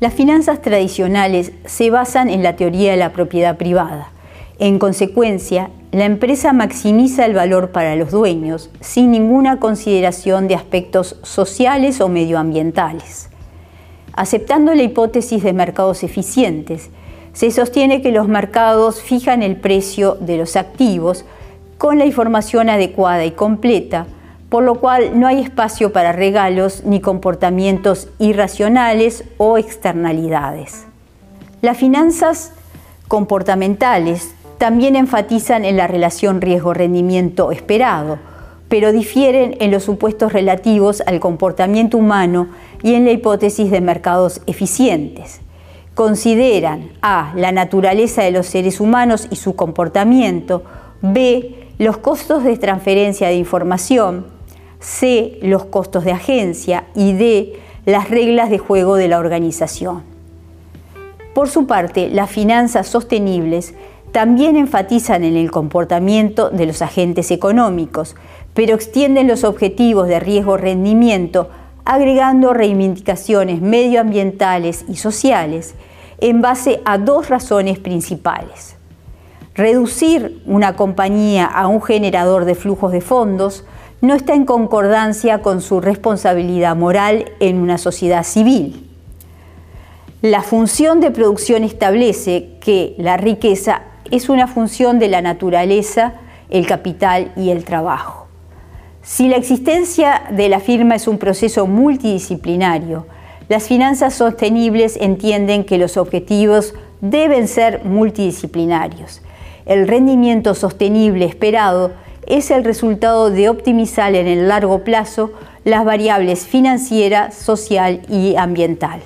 Las finanzas tradicionales se basan en la teoría de la propiedad privada. En consecuencia, la empresa maximiza el valor para los dueños sin ninguna consideración de aspectos sociales o medioambientales. Aceptando la hipótesis de mercados eficientes, se sostiene que los mercados fijan el precio de los activos con la información adecuada y completa, por lo cual no hay espacio para regalos ni comportamientos irracionales o externalidades. Las finanzas comportamentales también enfatizan en la relación riesgo-rendimiento esperado, pero difieren en los supuestos relativos al comportamiento humano y en la hipótesis de mercados eficientes. Consideran A. la naturaleza de los seres humanos y su comportamiento, B. los costos de transferencia de información, C. los costos de agencia y D. las reglas de juego de la organización. Por su parte, las finanzas sostenibles también enfatizan en el comportamiento de los agentes económicos, pero extienden los objetivos de riesgo-rendimiento agregando reivindicaciones medioambientales y sociales en base a dos razones principales. Reducir una compañía a un generador de flujos de fondos no está en concordancia con su responsabilidad moral en una sociedad civil. La función de producción establece que la riqueza es una función de la naturaleza, el capital y el trabajo. Si la existencia de la firma es un proceso multidisciplinario, las finanzas sostenibles entienden que los objetivos deben ser multidisciplinarios. El rendimiento sostenible esperado es el resultado de optimizar en el largo plazo las variables financiera, social y ambiental.